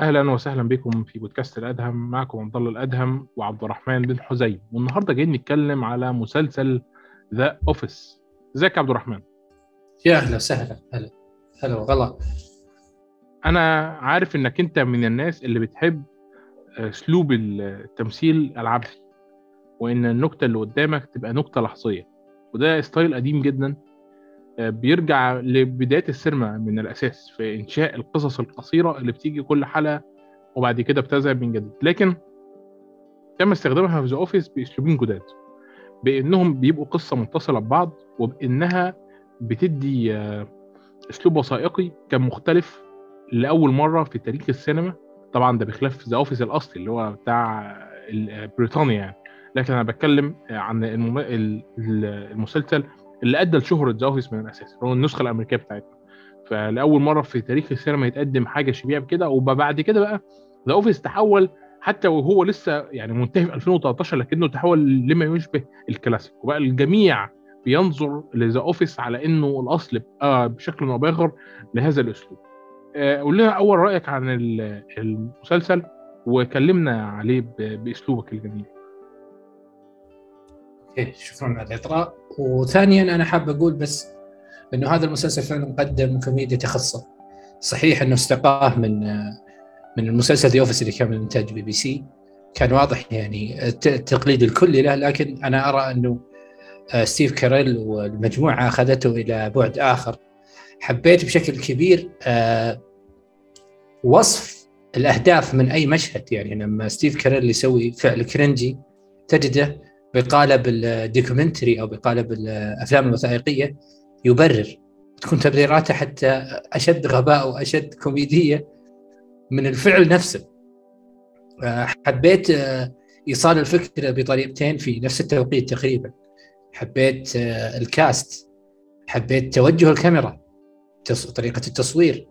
أهلا وسهلا بكم في بودكاست الأدهم. معكم عبد الله الأدهم وعبد الرحمن بن حزين. والنهاردة جايين نتكلم على مسلسل The Office إزيك يا عبد الرحمن؟ يا أهلا وسهلا. هلا. هلا وغلا. أنا عارف إنك أنت من الناس اللي بتحب أسلوب التمثيل العبثي وإن النكتة اللي قدامك تبقى نكتة لحظية وده style قديم جدا. بيرجع لبداية السينما من الأساس في إنشاء القصص القصيرة اللي بتيجي كل حلقة وبعد كده بتذهب من جديد. لكن تم استخدامها في The Office بأسلوبين جداد. بأنهم بيبقوا قصة متصلة ببعض وبأنها بتدي أسلوب وثائقي كان مختلف لأول مرة في تاريخ السينما. طبعا ده بخلاف The Office الأصلي اللي هو بتاع بريطانيا يعني. لكن أنا بتكلم عن المسلسل اللي أدى لشهرة The Office من الأساس هو النسخة الأمريكية بتاعتنا فلأول مرة في تاريخ السينما يتقدم حاجة شبيهة بكده وبعد كده بقى The Office تحول حتى وهو لسه يعني منتهي في 2013 لكنه تحول لما يشبه الكلاسيك وبقى الجميع بينظر ل The Office على إنه الأصل آه بشكل أو باخر لهذا الأسلوب. آه قول لنا أول رأيك عن المسلسل وكلمنا عليه بأسلوبك الجميل. okay شكرا على الإطراء. وثانيا أنا حاب أقول بس إنه هذا المسلسل فعلا قدم كوميديا خاصه صحيح إنه استقاه من من المسلسل The Office اللي كان من إنتاج بي بي سي. كان واضح يعني التقليد الكلي له لكن أنا أرى إنه ستيف كاريل والمجموعة أخذته إلى بعد آخر. حبيت بشكل كبير وصف الأهداف من أي مشهد. يعني لما ستيف كاريل يسوي فعل cringy تجده بقالب ال documentary أو بقالب الافلام الوثائقية يبرر. تكون تبريراته حتى أشد غباء واشد كوميدية من الفعل نفسه. حبيت إيصال الفكرة بطريقتين في نفس التوقيت تقريبا. حبيت ال cast. حبيت توجه الكاميرا. طريقة التصوير.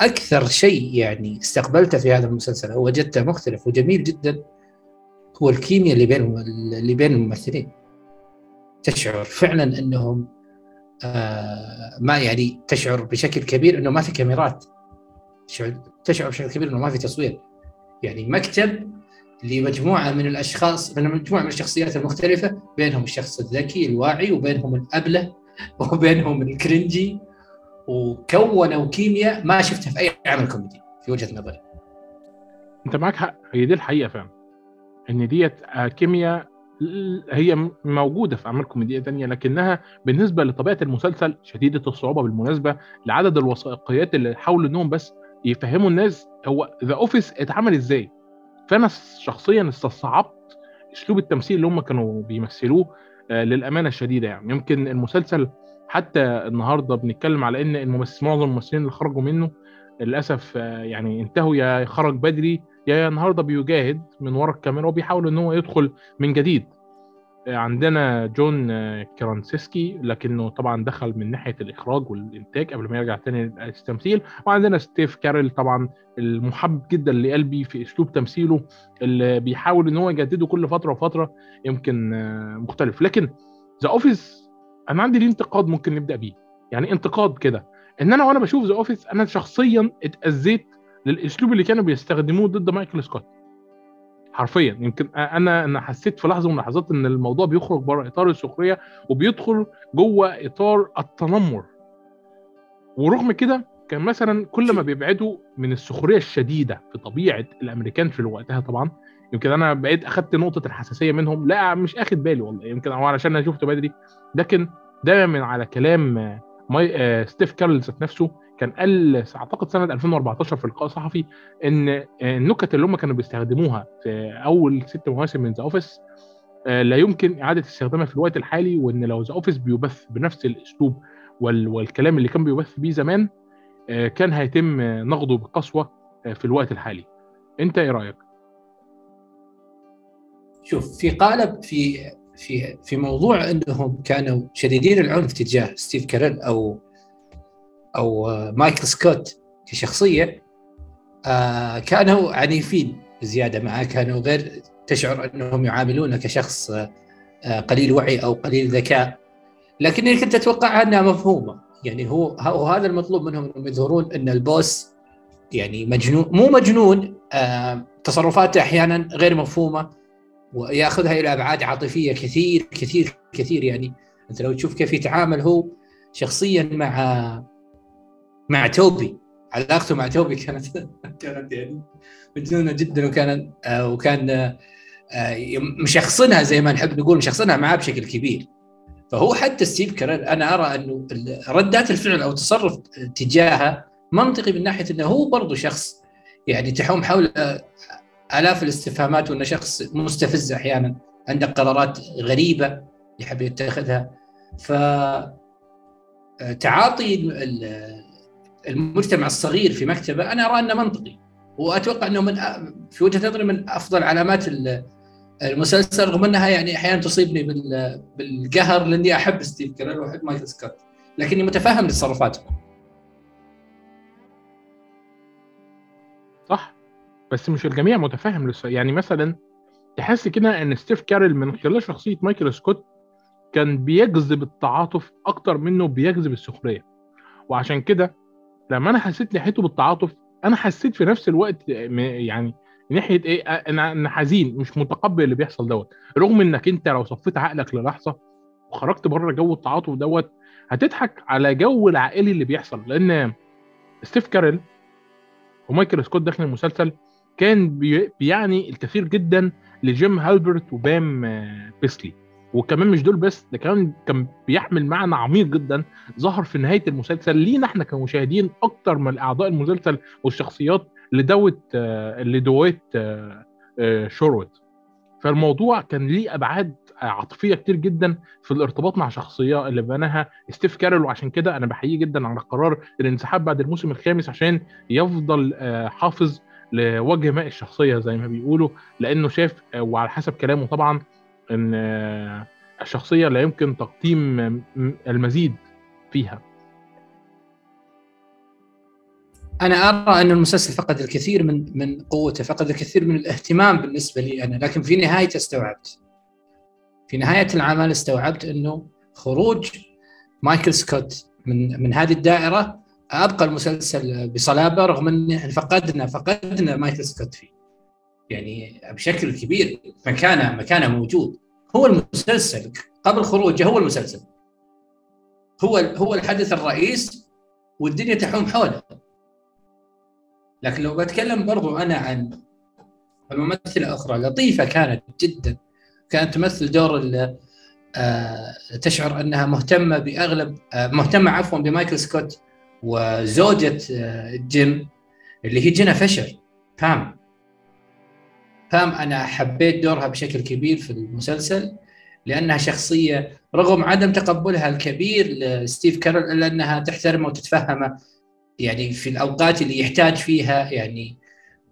أكثر شيء يعني استقبلته في هذا المسلسل أو وجدته مختلف وجميل جدا. هو الكيمياء اللي بينهم اللي بين الممثلين. تشعر فعلا أنهم آه ما يعني تشعر بشكل كبير إنه ما في كاميرات. تشعر بشكل كبير إنه ما في تصوير. يعني مكتب لمجموعة من الأشخاص من مجموعة من الشخصيات المختلفة بينهم الشخص الذكي الواعي وبينهم الأبلة وبينهم الكرنجي. وكونوا كيمياء ما شفتها في أي عمل كوميدي في وجهة نظري. أنت معك حق. هي دي الحقيقة فعلا. إن ديت كيمياء هي موجودة في اعمال كوميديه تانية لكنها بالنسبة لطبيعة المسلسل شديدة الصعوبة بالمناسبة لعدد الوثائقيات اللي حاولوا إنهم بس يفهموا الناس هو The Office اتعمل إزاي. فأنا شخصيا استصعبت أسلوب التمثيل اللي هم كانوا بيمثلوه للأمانة الشديدة يعني. يمكن المسلسل حتى النهارده بنتكلم على إن الممثل معظم الممثلين اللي خرجوا منه للأسف يعني انتهوا يا خرج بدري يا النهارده بيجاهد من ورا الكاميرا وبيحاول إن هو يدخل من جديد. عندنا جون كرازينسكي لكنه طبعا دخل من ناحية الإخراج والإنتاج قبل ما يرجع تاني للتمثيل. وعندنا ستيف كاريل طبعا المحبب جدا لقلبي في أسلوب تمثيله اللي بيحاول إن هو يجدده كل فترة وفترة يمكن مختلف. لكن The Office أنا عندي ليه انتقاد ممكن نبدأ بيه؟ يعني انتقاد كده. إن أنا وأنا بشوف The Office أنا شخصيا اتأذيت للأسلوب اللي كانوا بيستخدموه ضد مايكل سكوت. حرفيا يمكن أنا أنا حسيت في لحظة من اللحظات إن الموضوع بيخرج بره إطار السخرية وبيدخل جوه إطار التنمر. ورغم كده كان مثلا كل ما بيبعدوا من السخرية الشديدة في طبيعة الأمريكان في وقتها طبعا يمكن أنا بقيت أخدت نقطة الحساسية منهم لا مش أخد بالي والله يمكن أو علشان أنا شفته بدري. لكن ده من على كلام ماي آه ستيف كارل نفسه كان قال أعتقد سنة 2014 في لقاء صحفي إن النكت اللي هم كانوا بيستخدموها في أول ست مواسم من The Office لا يمكن إعادة استخدامها في الوقت الحالي وإن لو The Office بيبث بنفس الأسلوب والكلام اللي كان بيبث بيه زمان كان هيتم نقده بقسوة في الوقت الحالي. أنت إيه رأيك؟ شوف في قالب في في في موضوع إنهم كانوا شديدين العنف تجاه ستيف كاريل أو أو مايكل سكوت كشخصية آه كانوا عنيفين بزيادة معه. كانوا غير تشعر أنهم يعاملونه كشخص آه قليل وعي أو قليل ذكاء. لكني كنت أتوقع أنها مفهومة. يعني هو هذا المطلوب منهم أنهم يظهرون أن ال boss يعني مجنون مو مجنون آه تصرفاته أحيانا غير مفهومة ويأخذها إلى أبعاد عاطفية كثير كثير كثير. يعني أنت لو تشوف كيف يتعامل هو شخصيا مع مع توبي. علاقته مع توبي كانت كانت يعني مجنونة جدا وكان آه وكان آه مشخصنها زي ما نحب نقول مشخصنها معاه بشكل كبير. فهو حتى ستيف كارل أنا أرى أنه ردات الفعل أو التصرف تجاهه منطقي من ناحية إنه هو برضه شخص يعني تحوم حول آلاف الاستفهامات وأنه شخص مستفز أحيانا عنده قرارات غريبة يحب يتخذها. ف تعاطي المجتمع الصغير في مكتبه أنا أرى أنه منطقي. وأتوقع أنه من في وجهة نظري من أفضل علامات المسلسل رغم أنها يعني أحيانا تصيبني بالقهر لأني أحب ستيف كارل وأحب مايكل سكوت. لكني متفهم لتصرفاته. صح. بس مش الجميع متفهم لسه يعني مثلا تحس كده إن ستيف كارل من خلال شخصية مايكل سكوت كان بيجذب التعاطف أكتر منه بيجذب السخرية. وعشان كده لما أنا حسيت ناحيته بالتعاطف أنا حسيت في نفس الوقت يعني ناحية إيه أنا أنا حزين مش متقبل اللي بيحصل دوت. رغم إنك أنت لو صفيت عقلك للحظة وخرجت بره جو التعاطف دوت هتضحك على جو العائلي اللي بيحصل. لأن ستيف كارل ومايكل سكوت داخل المسلسل كان بيعني الكثير جدا لجيم هالبرت وبام بيسلي. وكمان مش دول بس ده كمان كان بيحمل معنى عميق جدا ظهر في نهاية المسلسل لينا إحنا كمشاهدين أكتر من أعضاء المسلسل والشخصيات لدوت لدويت شروت فالموضوع كان ليه أبعاد عاطفية كتير جدا في الارتباط مع شخصية اللي بناها ستيف كارل وعشان كده أنا بحييه جدا على قرار الانسحاب بعد الموسم الخامس عشان يفضل حافظ لوجه ماء الشخصية زي ما بيقولوا لأنه شاف وعلى حسب كلامه طبعا إن الشخصية لا يمكن تقديم المزيد فيها. أنا أرى أن المسلسل فقد الكثير من من قوته فقد الكثير من الاهتمام بالنسبة لي أنا لكن في نهايته استوعبت. في نهاية العمل استوعبت إنه خروج مايكل سكوت من من هذه الدائرة أبقى المسلسل بصلابة رغم إن فقدنا فقدنا مايكل سكوت فيه. يعني بشكل كبير مكانه مكانه موجود. هو المسلسل قبل خروجه هو المسلسل. هو هو الحدث الرئيس والدنيا تحوم حوله. لكن لو بتكلم برضو أنا عن الممثلة أخرى لطيفة كانت جدا. كانت تمثل دور آه تشعر أنها مهتمة بأغلب آه مهتمة عفوا بمايكل سكوت وزوجة آه جيم اللي هي جينا فيشر بام بام أنا حبيت دورها بشكل كبير في المسلسل لأنها شخصية رغم عدم تقبلها الكبير لستيف كارل إلا أنها تحترمه وتتفهمه يعني في الأوقات اللي يحتاج فيها يعني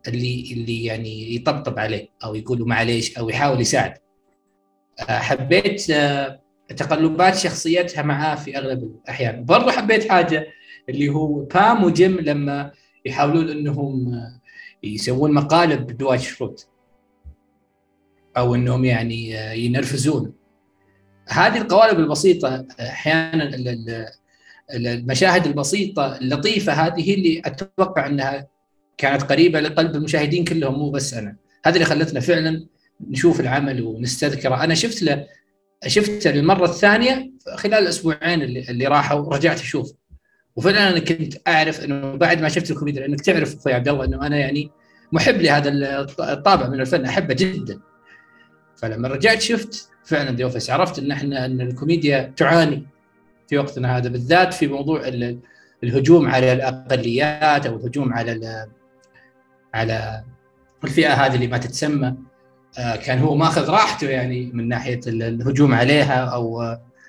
اللي اللي يعني يطبطب عليه أو يقول معليش أو يحاول يساعد. حبيت تقلبات شخصيتها معاه في أغلب الأحيان. برضو حبيت حاجة اللي هو بام وجيم لما يحاولون إنهم يسوون مقالب دوايت شروت أو إنهم يعني ينرفزون. هذه القوالب البسيطة أحيانا المشاهد البسيطة اللطيفة هذه هي اللي أتوقع أنها كانت قريبة لقلب المشاهدين كلهم مو بس أنا. هذا اللي خلتنا فعلا نشوف العمل ونستذكره. أنا شفت له شفته للمره الثانية خلال الأسبوعين اللي, اللي راحوا رجعت أشوف وفعلا أنا كنت أعرف إنه بعد ما شفت الكوميديا لأنك تعرف أخوي عبد الله إنه أنا يعني محب لهذا الطابع من الفن أحبه جدا. فلما رجعت شفت فعلا The Office عرفت إن إحنا إن الكوميديا تعاني في وقتنا هذا بالذات في موضوع الهجوم على الأقليات أو الهجوم على على الفئة هذه اللي ما تتسمى. كان هو ماخذ راحته يعني من ناحية الهجوم عليها أو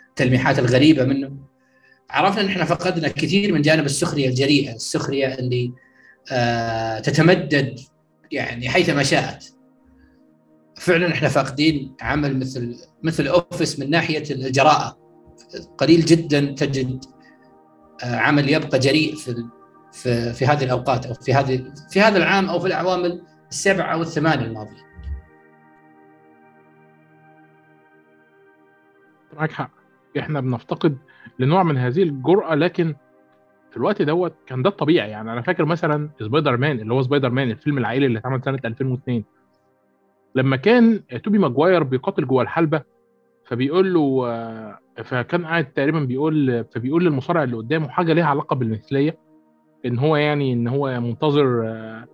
التلميحات الغريبة منه. عرفنا إن إحنا فقدنا كثير من جانب السخرية الجريئة السخرية اللي تتمدد يعني حيثما شاءت. فعلا إحنا فاقدين عمل مثل مثل أوفيس من ناحية الجراءه قليل جدا تجد عمل يبقى جريء في في في هذه الأوقات أو في هذه في هذا العام أو في الاعوام السبع أو الثمانيه الماضيه. معك حق. إحنا بنفتقد لنوع من هذه الجرأة لكن في الوقت دوت كان ده الطبيعي. يعني أنا فاكر مثلا سبايدر مان اللي هو سبايدر مان الفيلم العائلي اللي اتعمل سنة 2002 لما كان توبي ماجواير بيقاتل جوه الحلبة فبيقول له آه، فكان قاعد تقريبا بيقول فبيقول للمصارع اللي قدامه حاجة ليها علاقة بالمثلية إن هو يعني إن هو منتظر آه،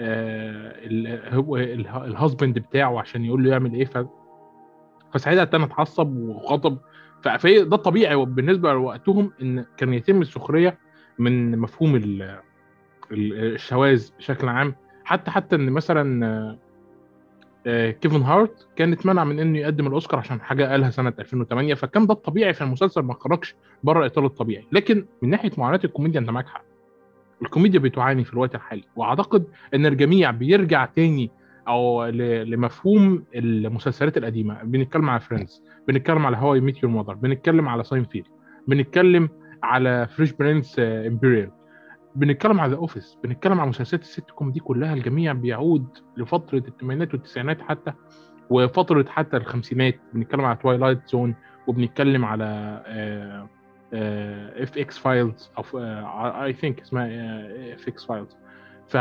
آه، الهازبند بتاعه عشان يقول له يعمل إيه فساعتها التاني اتعصب وغضب. ف- فهي ده الطبيعي بالنسبة لوقتهم إن كان يتم السخرية من مفهوم ال- ال- الشواذ بشكل عام. حتى حتى إن مثلا كيفن هارت كان اتمنع من إنه يقدم الأوسكار عشان حاجة قالها سنة 2008 فكان ده الطبيعي في المسلسل ما خرجش بره إطار الطبيعي. لكن من ناحية معاناة الكوميديا أنت معاك حق. الكوميديا بتعاني في الوقت الحالي وأعتقد إن الجميع بيرجع تاني أو لمفهوم المسلسلات القديمة. بنتكلم على Friends بنتكلم على How I Met Your Mother بنتكلم على ساينفيلد بنتكلم على Fresh Prince of Bel-Air بنتكلم على Office بنتكلم على مسلسلات الست كوم دي كلها الجميع بيعود لفترة الثمانينات والتسعينات حتى وفترة حتى الخمسينات. بنتكلم على Twilight Zone وبنتكلم على اف X-Files أو I think اسمها اف X-Files ف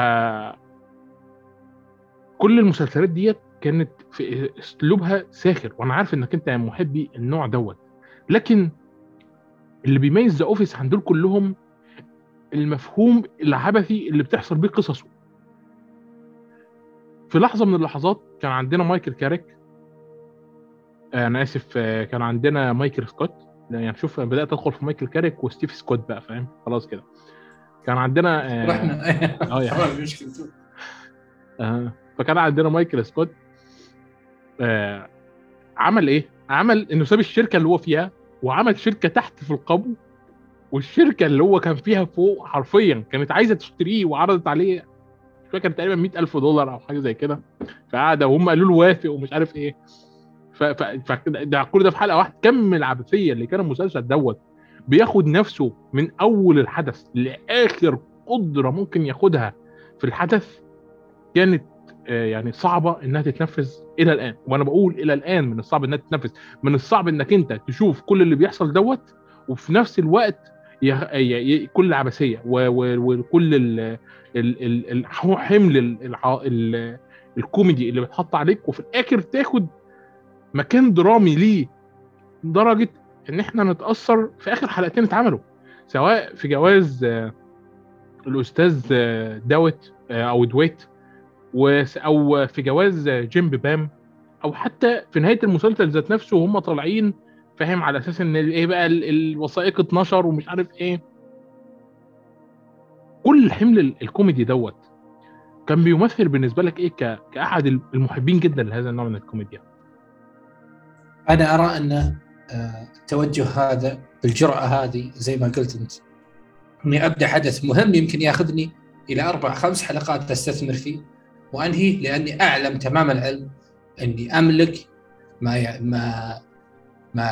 كل المسلسلات ديت كانت في أسلوبها ساخر وأنا عارف إنك أنت محبي النوع دوت. لكن اللي بيميز The Office عن دول كلهم المفهوم العبثي اللي بتحصل بيه قصصه. في لحظة من اللحظات كان عندنا مايكل كاريك. آه، أنا آسف آه، كان عندنا مايكل سكوت. يعني شوف بدأت أدخل في مايكل كاريك وستيف سكوت بقى فاهم؟ خلاص كده. كان عندنا رحنا. آه يعني. آه. فكان عندنا مايكل سكوت. آه. عمل إيه؟ عمل إنه ساب الشركة اللي هو فيها وعمل شركة تحت في القبو والشركة اللي هو كان فيها فوق حرفيا كانت عايزة تشتريه وعرضت عليه مش فاكر تقريبا 100000 دولار أو حاجة زي كده. فقعد وهم قالوا له وافق ومش عارف إيه. ف... ف... ده كل ده في حلقة واحدة. كم العبثية اللي كان المسلسل دوت بياخد نفسه من أول الحدث لآخر قدرة ممكن ياخدها في الحدث كانت آه، يعني صعبة إنها تتنفذ إلى الآن. وأنا بقول إلى الآن من الصعب إنها تتنفذ من الصعب إنك أنت تشوف كل اللي بيحصل دوت وفي نفس الوقت. كل العبثيه. وكل. حمل. الكوميدي اللي بيتحط عليك وفي الآخر تاخد مكان درامي ليه لدرجة إن إحنا نتأثر في آخر حلقتين اتعملوا سواء في جواز آه، الأستاذ آه، داوت آه، أو دويت أو في جواز جيم وبام أو حتى في نهاية المسلسل ذات نفسه وهم طالعين فاهم على أساس إن إيه بقى ال- الوثائق 12 ومش عارف إيه. كل حمل ال- الكوميدي دوت كان بيمثل بالنسبة لك إيه كأحد المحبين جدا لهذا النوع من الكوميديا؟ أنا أرى أن آه، التوجه هذا بالجرأة هذه زي ما قلت أنت. إني أبدأ حدث مهم يمكن ياخذني إلى أربع خمس حلقات أستثمر فيه وانهي لأني أعلم تمام العلم إني أملك ما ما ما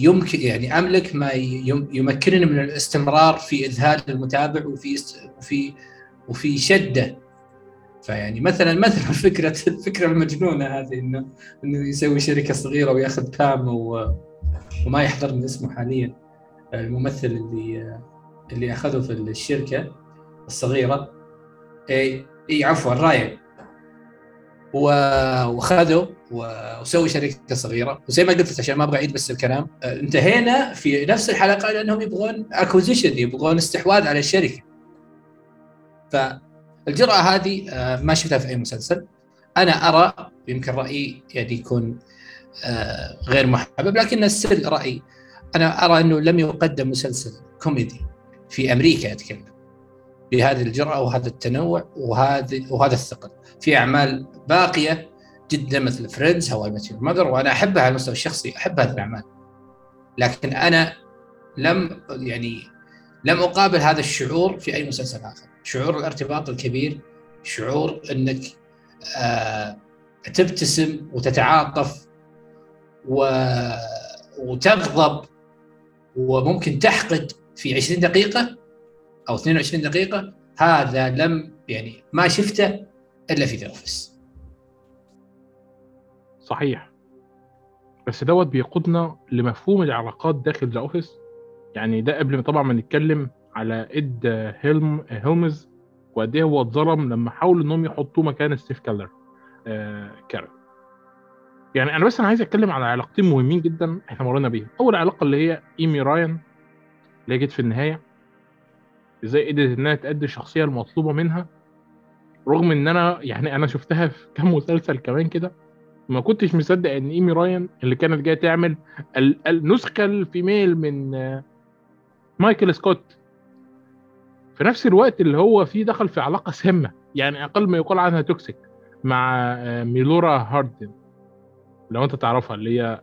يمكن يعني أملك ما يم- يمكنني من الاستمرار في اذهال المتابع وفي وفي وفي شدة. فيعني مثلا مثلا فكره الفكرة المجنونه هذه انه إنه يسوي شركة صغيرة ويأخذ بام. وما يحضرني اسمه حاليا. الممثل اللي اللي أخذه في الشركة الصغيرة. اي اي عفوا راين و- وخذه و- وسوي شركة صغيرة. وزي ما قلت عشان ما أبغى أعيد بس الكلام آه، انتهينا في نفس الحلقة لأنهم يبغون acquisition يبغون استحواذ على الشركة. فالجرأة هذه آه، ما شفتها في أي مسلسل. أنا أرى يمكن رأيي يعني يكون آه، غير محبب لكن السل رأيي أنا أرى إنه لم يقدم مسلسل كوميدي في أمريكا أتكلم. بهذه الجرأة وهذا التنوع وهذه وهذا الثقل. في أعمال باقية جدا مثل Friends How I Met Your Mother وأنا أحبها على المستوى الشخصي أحب هذه الأعمال لكن أنا لم يعني لم أقابل هذا الشعور في أي مسلسل آخر. شعور الارتباط الكبير شعور أنك آه تبتسم وتتعاطف و... وتغضب وممكن تحقد في 20 دقيقة أو 22 دقيقة هذا لم يعني ما شفته إلا في The Office صحيح. بس دوت بيقودنا لمفهوم العلاقات داخل The Office يعني ده قبل ما طبعا ما نتكلم على إد هيلم هيلمز وقد إيه هو اتظلم لما حاولوا إنهم يحطوه مكان ستيف كالر آه كاريل يعني أنا بس أنا عايز أتكلم على علاقتين مهمين جدا إحنا مرينا بيهم. أول علاقة اللي هي إيمي راين اللي جت في النهاية. إزاي قدرت إنها تأدي الشخصية المطلوبة منها رغم إن أنا يعني أنا شفتها في كام مسلسل كمان كده. ما كنتش مصدق إن إيمي راين اللي كانت جاية تعمل ال- النسخه ال female من آه، مايكل سكوت. في نفس الوقت اللي هو فيه دخل في علاقة سامة يعني أقل ما يقال عنها toxic مع آه، ميلورا هاردن. لو أنت تعرفها اللي هي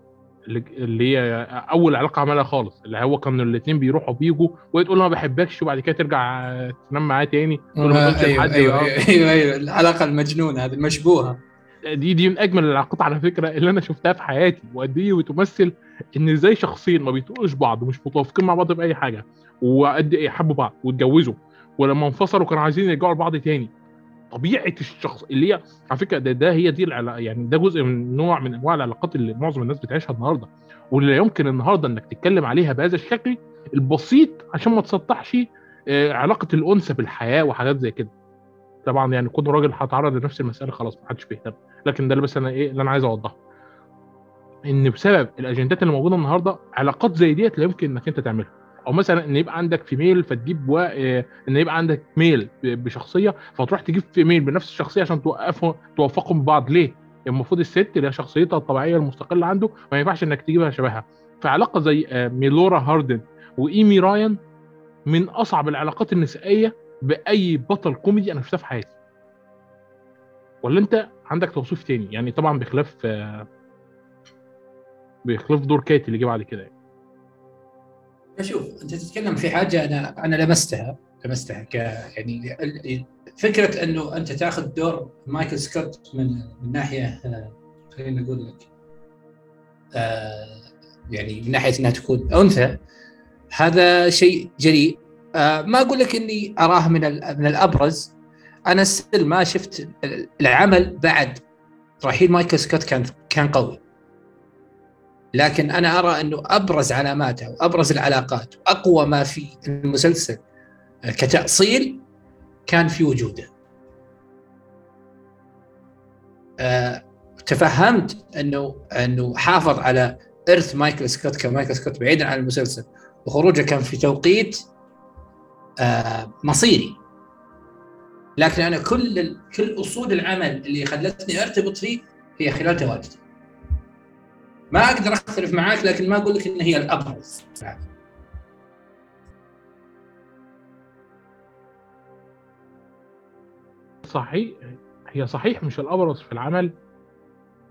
اللي هي أول علاقة عملها خالص اللي هو كانوا الاثنين بيروحوا بيجوا وهي تقول له ما بحبكش وبعد كده ترجع آه، تنام معاه تاني. تقول له ما تقولش أيوه أيوه أيوة, أيوة العلاقة المجنونة هذه المشبوهه دي دي من أجمل العلاقات على فكرة اللي أنا شفتها في حياتي. وقد إيه بتمثل إن إزاي شخصين ما بيطيقوش بعض ومش متوافقين مع بعض في أي حاجة وقد إيه حبوا بعض واتجوزوا ولما انفصلوا كانوا عايزين يرجعوا لبعض تاني. طبيعة الشخص اللي هي على فكرة ده, ده هي دي العلا... يعني ده جزء من نوع من أنواع العلاقات اللي معظم الناس بتعيشها النهارده. واللي يمكن النهارده إنك تتكلم عليها بهذا الشكل البسيط عشان ما تسطحش آه، علاقة الأنثى بالحياة وحاجات زي كده. طبعا يعني كل راجل هتعرض لنفس المسألة خلاص ما حدش بيهتم. لكن ده اللي بس أنا إيه اللي أنا عايز أوضحه. إن بسبب الأجندات اللي موجودة النهارده علاقات زي ديت لا يمكن إنك أنت تعملها. أو مثلا إن يبقى عندك female فتجيب و... آه، إن يبقى عندك male بشخصية فتروح تجيب female بنفس الشخصية عشان توقفهم توفقهم ببعض. ليه؟ المفروض الست اللي هي شخصيتها الطبيعية المستقلة عنده ما ينفعش إنك تجيبها شبهها. فعلاقه زي آه، ميلورا هاردن وإيمي راين من أصعب العلاقات النسائية بأي بطل كوميدي أنا شفتها في حياتي. ولا أنت عندك توصيف تاني؟ يعني طبعا بخلاف بخلاف دور كاتي اللي جه بعد كده يعني. شوف أنت تتكلم في حاجة أنا أنا لمستها لمستها ك يعني فكرة إنه أنت تأخذ دور مايكل سكوت من من ناحية خلينا نقول لك آه، يعني من ناحية إنها تكون أنثى هذا شيء جريء. ما أقول لك إني أراه من من الأبرز أنا still ما شفت العمل بعد رحيل مايكل سكوت كان كان قوي لكن أنا أرى إنه أبرز علاماته وأبرز العلاقات وأقوى ما في المسلسل كتأصيل كان في وجوده. أه تفهمت انه إنه حافظ على إرث مايكل سكوت كمايكل سكوت بعيدا عن المسلسل وخروجه كان في توقيت مصيري. لكن أنا كل كل اصول العمل اللي خلتني أرتبط فيه هي خلال تواجده. ما أقدر أختلف معاك لكن ما أقول لك إن هي الأبرز صحيح هي صحيح مش الأبرز في العمل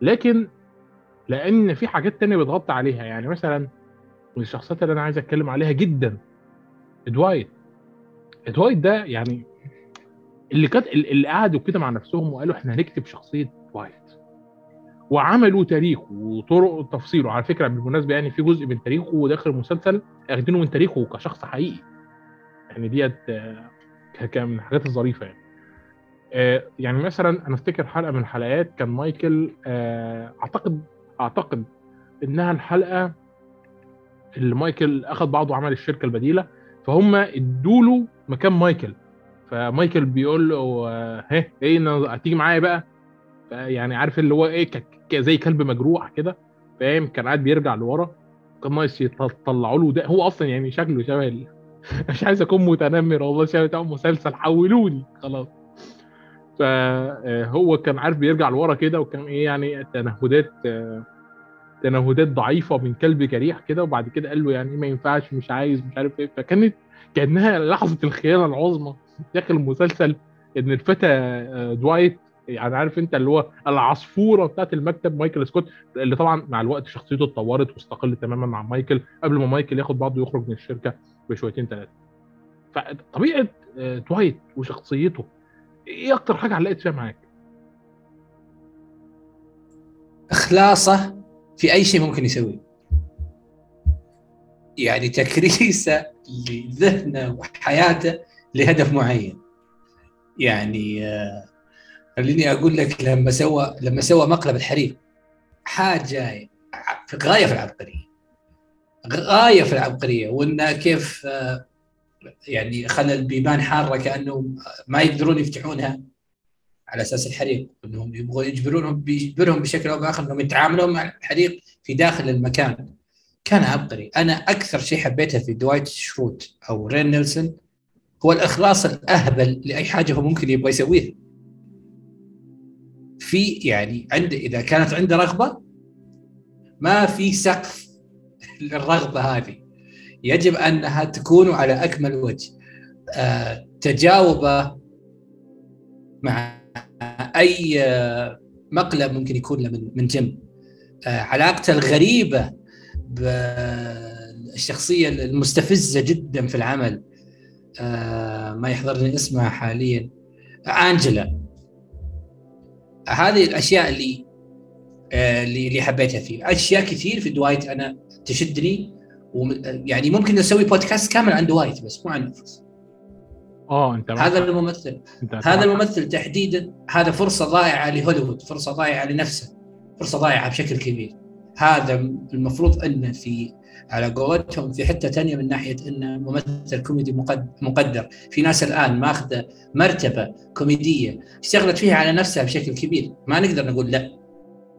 لكن لأن في حاجات تانية بتغطي عليها يعني مثلا من الشخصيات اللي أنا عايز أتكلم عليها جدا دوايت دوايت ده يعني اللي كانت اللي قعدوا كده مع نفسهم وقالوا إحنا هنكتب شخصية دوايت وعملوا تاريخه وطرق تفصيله على فكرة بالمناسبة يعني في جزء من تاريخه داخل المسلسل أخدينه من تاريخه كشخص حقيقي. يعني ديت آه، كان من الحاجات الظريفة يعني. آه، يعني مثلا أنا أفتكر حلقة من الحلقات كان مايكل آه، اعتقد أعتقد إنها الحلقة اللي مايكل اخذ بعضه وعمل الشركة البديلة. فهم ادوا له مكان مايكل. فمايكل بيقول له آه، ها إيه هتيجي معايا بقى؟ يعني عارف اللي هو إيه زي كلب مجروح كده فاهم؟ كان قاعد بيرجع لورا. كان ناقص يطلعوا له ده. هو أصلا يعني شكله شبه مش عايز أكون متنمر والله شبه بتاع مسلسل حولوني. خلاص. فهو كان عارف بيرجع لورا كده وكان إيه يعني تنهدات آه، تنهدات ضعيفة من كلب جريح كده وبعد كده قال له يعني ما ينفعش مش عايز مش عارف إيه. فكانت كأنها لحظة الخيانة العظمى. داخل المسلسل إن الفتى آه، دوايت يعني عارف أنت اللي هو العصفورة بتاعت المكتب مايكل سكوت اللي طبعا مع الوقت شخصيته اتطورت واستقل تماما مع مايكل قبل ما مايكل ياخد بعضه يخرج من الشركة بشويتين ثلاثة فطبيعة آه، دوايت وشخصيته إيه أكتر حاجة علقت فيها معاك؟ إخلاصه في أي شيء ممكن يسويه. يعني تكريسه لذهنه وحياته لهدف معين. يعني آه، خليني أقول لك لما سوى لما سوى مقلب الحريق حاجة في غاية في العبقرية. غاية في العبقرية. وانها كيف آه، يعني خلى البيبان حارة كانه ما يقدرون يفتحونها على أساس الحريق إنهم يبغوا يجبرونهم بيجبرهم بشكل أو بآخر إنهم يتعاملون مع الحريق في داخل المكان. كان عبقري. أنا أكثر شيء حبيته في دوايت شروت أو رين ويلسون هو الإخلاص الأهبل لأي حاجة هو ممكن يبغى يسويها. في يعني عنده إذا كانت عنده رغبة ما في سقف للرغبة هذه. يجب أنها تكون على أكمل وجه. آه تجاوبة مع أي آه، مقلب ممكن يكون له من من جنب. آه علاقته الغريبة بالشخصيه المستفزة جدا في العمل. آه ما يحضرني اسمها حاليا. أنجلا. هذه الأشياء اللي آه اللي حبيتها فيه. أشياء كثير في دوايت أنا تشدني يعني ممكن نسوي بودكاست كامل عن دوايت بس مو عن نفس. آه أنت هذا الممثل. أنت هذا الممثل تحديدا هذا فرصة ضائعة لهوليوود فرصة ضائعة لنفسه فرصة ضائعة بشكل كبير. هذا المفروض أنه في على قولتهم في حتة ثانية من ناحية انه ممثل كوميدي مقدر. في ناس الآن ماخذة مرتبة كوميدية اشتغلت فيها على نفسها بشكل كبير. ما نقدر نقول لا.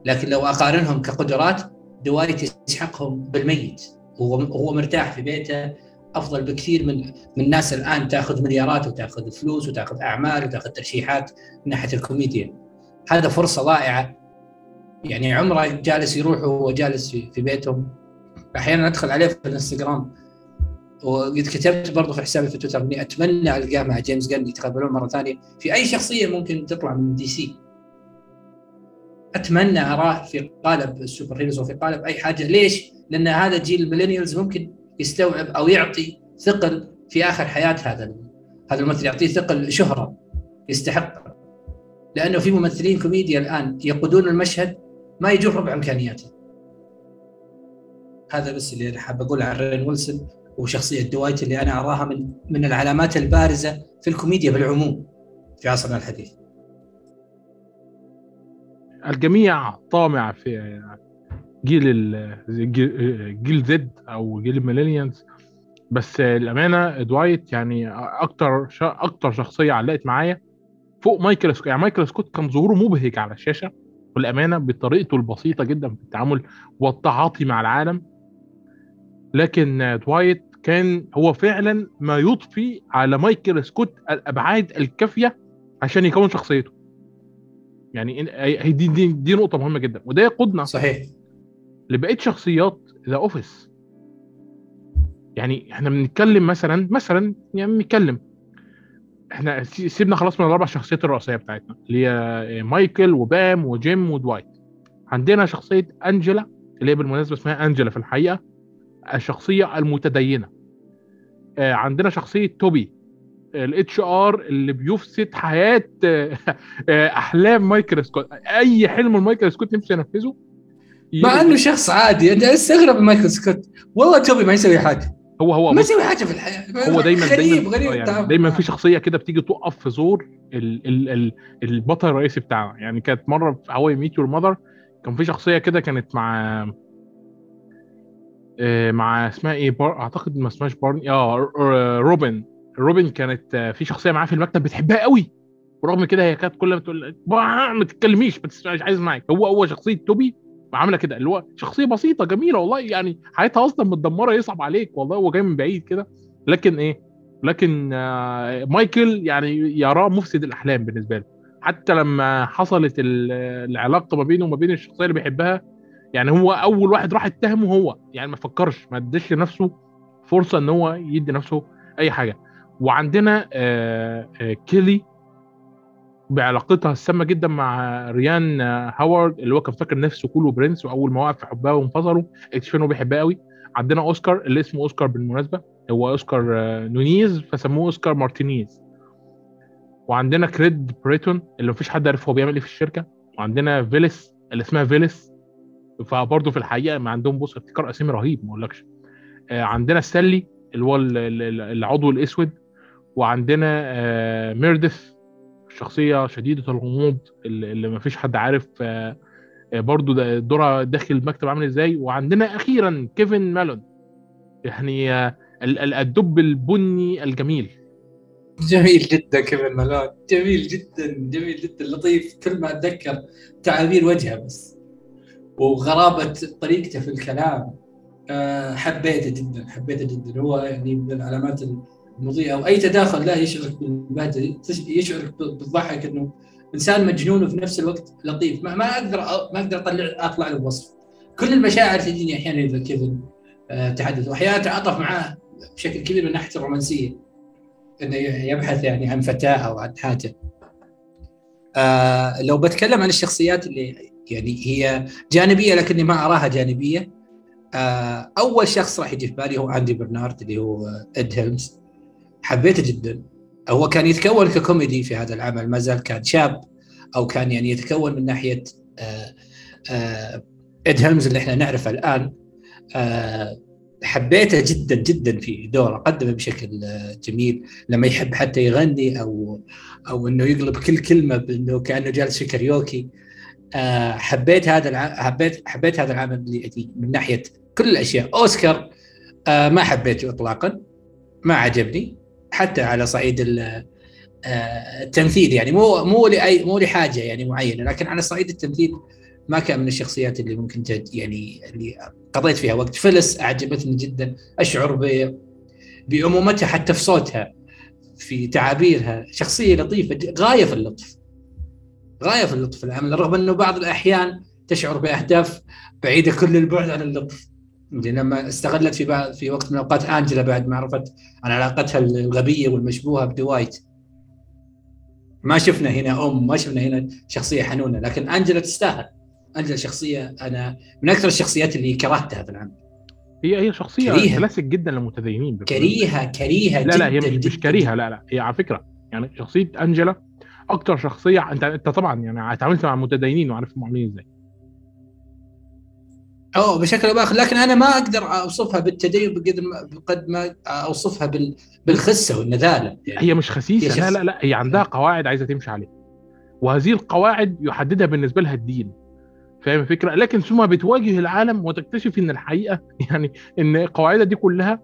لكن لو أقارنهم كقدرات دوايت يسحقهم بالميت. وهو هو مرتاح في بيته أفضل بكثير من من الناس الآن تأخذ مليارات وتأخذ فلوس وتأخذ أعمال وتأخذ ترشيحات من ناحية الكوميديا. هذا فرصة ضائعه يعني عمره جالس يروح وهو جالس في, بيتهم أحيانا أدخل عليه في الإنستغرام. وقد كتبت برضه في حسابي في تويتر إني أتمنى ألقاه مع جيمس جن يتقابلون مرة ثانية. في أي شخصية ممكن تطلع من DC؟ أتمنى أراه في قالب ال superheroes وفي قالب أي حاجة. ليش؟ لأن هذا جيل ال millennials ممكن يستوعب أو يعطي ثقل في آخر حياة هذا هذا الممثل يعطيه ثقل شهرة يستحق. لأنه في ممثلين كوميديا الآن يقودون المشهد ما يجون ربع إمكانياته. هذا بس اللي أنا حاب أقوله عن رين ويلسون وشخصية دوايت اللي أنا أراها من من العلامات البارزة في الكوميديا بالعموم في عصرنا الحديث. الجميع طامع في جيل جيل Z أو جيل ال millennials بس الأمانة دوايت يعني أكتر أكتر شخصية علقت معايا. فوق مايكل سكوت يعني مايكل سكوت كان ظهوره مبهج على الشاشة. والأمانة بطريقته البسيطة جدا في التعامل والتعاطي مع العالم. لكن دوايت كان هو فعلا ما يضفي على مايكل سكوت الأبعاد الكافية عشان يكون شخصيته. يعني دي, دي دي نقطة مهمة جدا. وده يقودنا صحيح. لبقية شخصيات The Office يعني إحنا بنتكلم مثلا مثلا يعني بنتكلم إحنا سيبنا خلاص من الأربع شخصيات الرئيسية بتاعتنا اللي هي مايكل وبام وجيم ودوايت. عندنا شخصية أنجلا اللي هي بالمناسبة اسمها أنجلا في الحقيقة الشخصية المتدينة. آه، عندنا شخصية توبي ال HR اللي بيفسد حياة آه، أحلام مايكل سكوت. أي حلم مايكل سكوت نفسه ينفذه مع إنه شخص عادي انت أستغرب مايكل سكوت. والله توبي ما يسوي حاجة. هو هو ما يسوي حاجة في الحياة. هو دايما غريب دايما غريب يعني دايما في شخصية كده بتيجي تقف في زور ال ال ال البطل الرئيسي بتاعنا يعني كانت مرة في How I Met Your Mother كان في شخصية كده كانت مع آه، مع اسمها إيه بار... اعتقد ما اسمهاش بارني آه روبن. روبن كانت آه، في شخصية معاه في المكتب بتحبها قوي. ورغم كده هي كانت كل ما تقول ما تتكلميش ما مش عايز معاك. هو هو شخصية توبي عاملة كده اللي هو شخصية بسيطة جميلة والله يعني حياتها أصلا متدمرة يصعب عليك والله هو جاي من بعيد كده. لكن إيه؟ لكن آه مايكل يعني يراه مفسد الأحلام بالنسبة له. حتى لما حصلت العلاقة ما بينه وما بين الشخصية اللي بيحبها يعني هو أول واحد راح اتهمه هو يعني ما فكرش ما اداش لنفسه فرصة إن هو يدي نفسه أي حاجة. وعندنا آه آه كيلي بعلاقتها السامة جدا مع ريان هاورد اللي هو كان فاكر نفسه كله برنس وأول ما وقع في حبها وانفصلوا. اكتشف انه بيحبها قوي. عندنا أوسكار اللي اسمه أوسكار بالمناسبة. هو أوسكار نونيز فسموه أوسكار مارتينيز. وعندنا كريد بريتون اللي مفيش حد عارف هو بيعمل إيه في الشركة. وعندنا فيلس اللي اسمها فيلس فبرضه في الحقيقة ما عندهم بص ابتكار أسامي رهيب ما أقولكش. آه، عندنا سالي اللي هو العضو الأسود. وعندنا آه، ميردث شخصية شديدة الغموض اللي ما فيش حد عارف آه، آه، برضو دورها داخل المكتب عامل إزاي. وعندنا أخيرا كيفن مالون يعني آه، ال- ال- الدب البني الجميل. جميل جدا كيفن مالون جميل جدا جميل جدا لطيف كل ما أتذكر تعابير وجهه بس. وغرابة طريقته في الكلام حبيته جدا حبيته جدا. هو يعني من العلامات المضيئه واي تداخل لا يشعرك بالبهجة يشعرك بالضحك إنه إنسان مجنون وفي نفس الوقت لطيف. ما, أقدر ما أقدر اطلع أطلع له وصف. كل المشاعر تجيني أحيانا إذا كيفن آه، تحدث. وأحيانا أتعاطف معاه بشكل كبير من ناحية الرومانسية. إنه يبحث يعني عن فتاة أو عن حاجة. آه لو بتكلم عن الشخصيات اللي يعني هي جانبية لكني ما أراها جانبية آه أول شخص راح يجي في بالي هو اندي برنارد اللي هو اد هيلمز حبيته جدا. هو كان يتكون ككوميدي في هذا العمل ما زال كان شاب أو كان يعني يتكون من ناحية آه آه إد هيلمز اللي إحنا نعرفه الآن. آه حبيته جدا جدا في دوره قدمه بشكل جميل. لما يحب حتى يغني أو أو إنه يقلب كل كلمة بإنه كأنه جالس في كاريوكي. حبيت هذا الع... حبيت حبيت هذا العمل من ناحية كل الأشياء. أوسكار ما حبيته اطلاقا ما عجبني. حتى على صعيد آه، التمثيل يعني. مو مو لاي مو لحاجة يعني معينة لكن على صعيد التمثيل ما كان من الشخصيات اللي ممكن تج يعني اللي قضيت فيها وقت. فلس أعجبتني جدا أشعر بأمومتها حتى في صوتها في تعابيرها. شخصية لطيفة غاية في اللطف غاية في اللطف. العمل رغم إنه بعض الأحيان تشعر بأهداف بعيدة كل البعد عن اللطف. لما استغلت في بعض في وقت من الأوقات آنجلا بعد ما عرفت عن علاقتها الغبية والمشبوهة بدوايت ما شفنا هنا أم ما شفنا هنا شخصية حنونة لكن آنجلا تستاهل آنجلا شخصية أنا من أكثر الشخصيات اللي كرهتها في العمل هي هي شخصية كريهة. كلاسيك جدا للمتدينين. كريهة كريهة لا لا هي جداً مش, مش جداً. كريهة لا لا هي على فكرة يعني شخصية آنجلا أكتر شخصية انت أنت طبعا يعني اتعاملت مع المتدينين وعارف عاملين إزاي أوه بشكل أو بآخر. لكن أنا ما أقدر أوصفها بالتدين بقدر ما بقد ما أوصفها بال بالخسة والنذاله يعني هي مش خسيسة. هي لا لا لا هي عندها قواعد عايزة تمشي عليها. وهذه القواعد يحددها بالنسبة لها الدين. فاهم الفكرة؟ لكن ثم بتواجه العالم وتكتشف إن الحقيقة يعني إن قواعدها دي كلها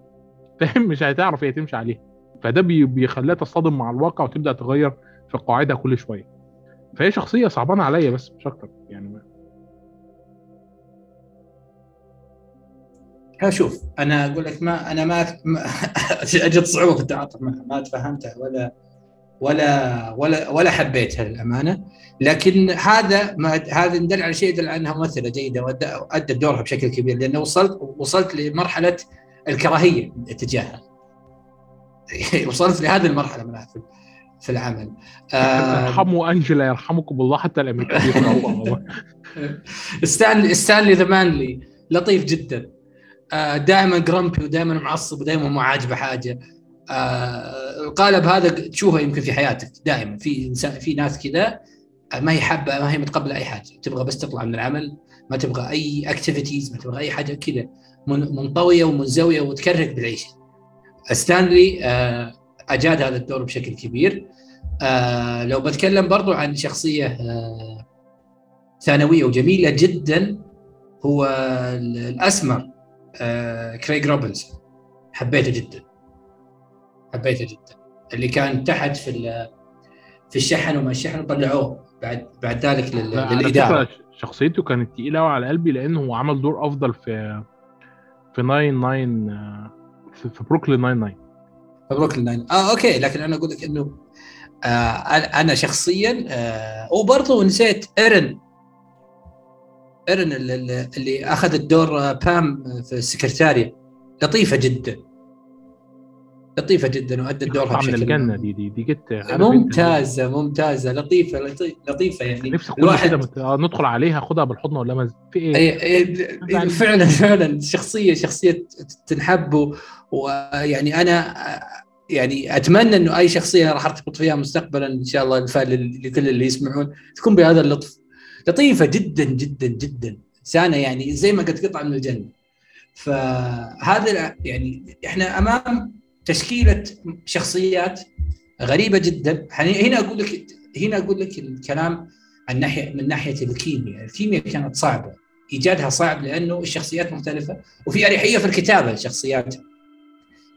فاهم مش هتعرف هي تمشي عليها. فده بي- بيخليها تصطدم مع الواقع وتبدأ تغير في قواعدها كل شوية. فهي شخصية صعبانة عليا بس مش أكتر يعني شوف أنا أقول لك ما أنا ما, ما أجد صعوبة في التعاطف معها ما تفهمتها ولا ولا ولا ولا حبيتها للأمانة. لكن هذا ما هذا يدل على شيء يدل على أنها ممثله جيدة وأدى- ادت دورها بشكل كبير لأنه وصلت وصلت لمرحلة الكراهية تجاهها. وصلت لهذه المرحلة من في- في العمل. آه، ارحموا أنجلا يرحمكم الله حتى الامريكان ستانلي ستانلي the manly لطيف جدا. آه، دائما grumpy ودائما معصب ودائما ما عاجبه حاجة. آه، القالب هذا تشوفه يمكن في حياتك دائما في انسان في ناس كذا آه، ما هي حابه ما هي متقبلة أي حاجة. تبغى بس تطلع من العمل ما تبغى أي activities ما تبغى أي حاجة كذا. من- منطوية ومنزويه وتكرهك بالعيشه ستانلي آه، أجاد هذا الدور بشكل كبير. آه، لو بتكلم برضو عن شخصية آه، ثانوية وجميلة جدا هو ال- الأسمر. آه، كريغ روبنز. حبيته جدا. حبيته جدا. اللي كان تحت في في الشحن وما الشحن وطلعوه بعد بعد ذلك لل- للإدارة. شخصيته كانت تقيلة قوي على قلبي لأنه هو عمل دور أفضل في في 99 آه، في في بروكلين 99 Brooklyn Nine آه okay. لكن أنا أقول لك إنه آه أنا شخصيا آه وبرضه نسيت إيرن. إيرن اللي, اخذت دور آه، بام في السكرتاريه لطيفة جدا. لطيفة جدا وأدت دورها قطعة من بشكل الجنة دي دي دي جت ممتازة ممتازة لطيفة لطي- لطيفة يعني. نفسي كل الواحد- آه، ندخل عليها خدها بالحضن ولا مز... في إيه؟ أي- أي- فعلا فعلا شخصية شخصية تنحب ويعني أنا يعني أتمنى إنه أي شخصية راح أرتبط فيها مستقبلا إن شاء الله لكل اللي يسمعون تكون بهذا اللطف. لطيفة جدا جدا جدا. إنسانة يعني زي ما قد قطعة من الجنة. فهذا يعني إحنا أمام تشكيلة شخصيات غريبة جدا. يعني هنا أقول لك هنا أقول لك الكلام عن ناحية من ناحية الكيمياء، الكيمياء كانت صعبة، إيجادها صعب لأنه الشخصيات مختلفة وفي أريحية في الكتابة الشخصيات.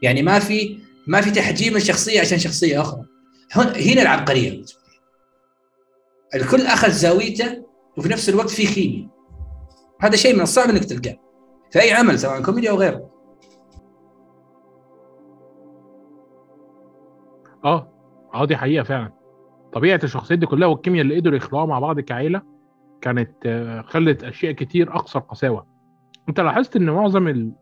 يعني ما في ما في تحجيم الشخصية عشان شخصية أخرى. هنا العبقرية. الكل أخذ زاويته وفي نفس الوقت في خيمي هذا شيء من الصعب إنك تلقاه. في أي عمل سواء كوميدي أو غيره. آه آه دي حقيقة فعلا. طبيعة الشخصيات دي كلها والكيمياء اللي قدروا يخلقوها مع بعض كعيلة كانت آه، خلت أشياء كتير أكثر قساوة. أنت لاحظت إن معظم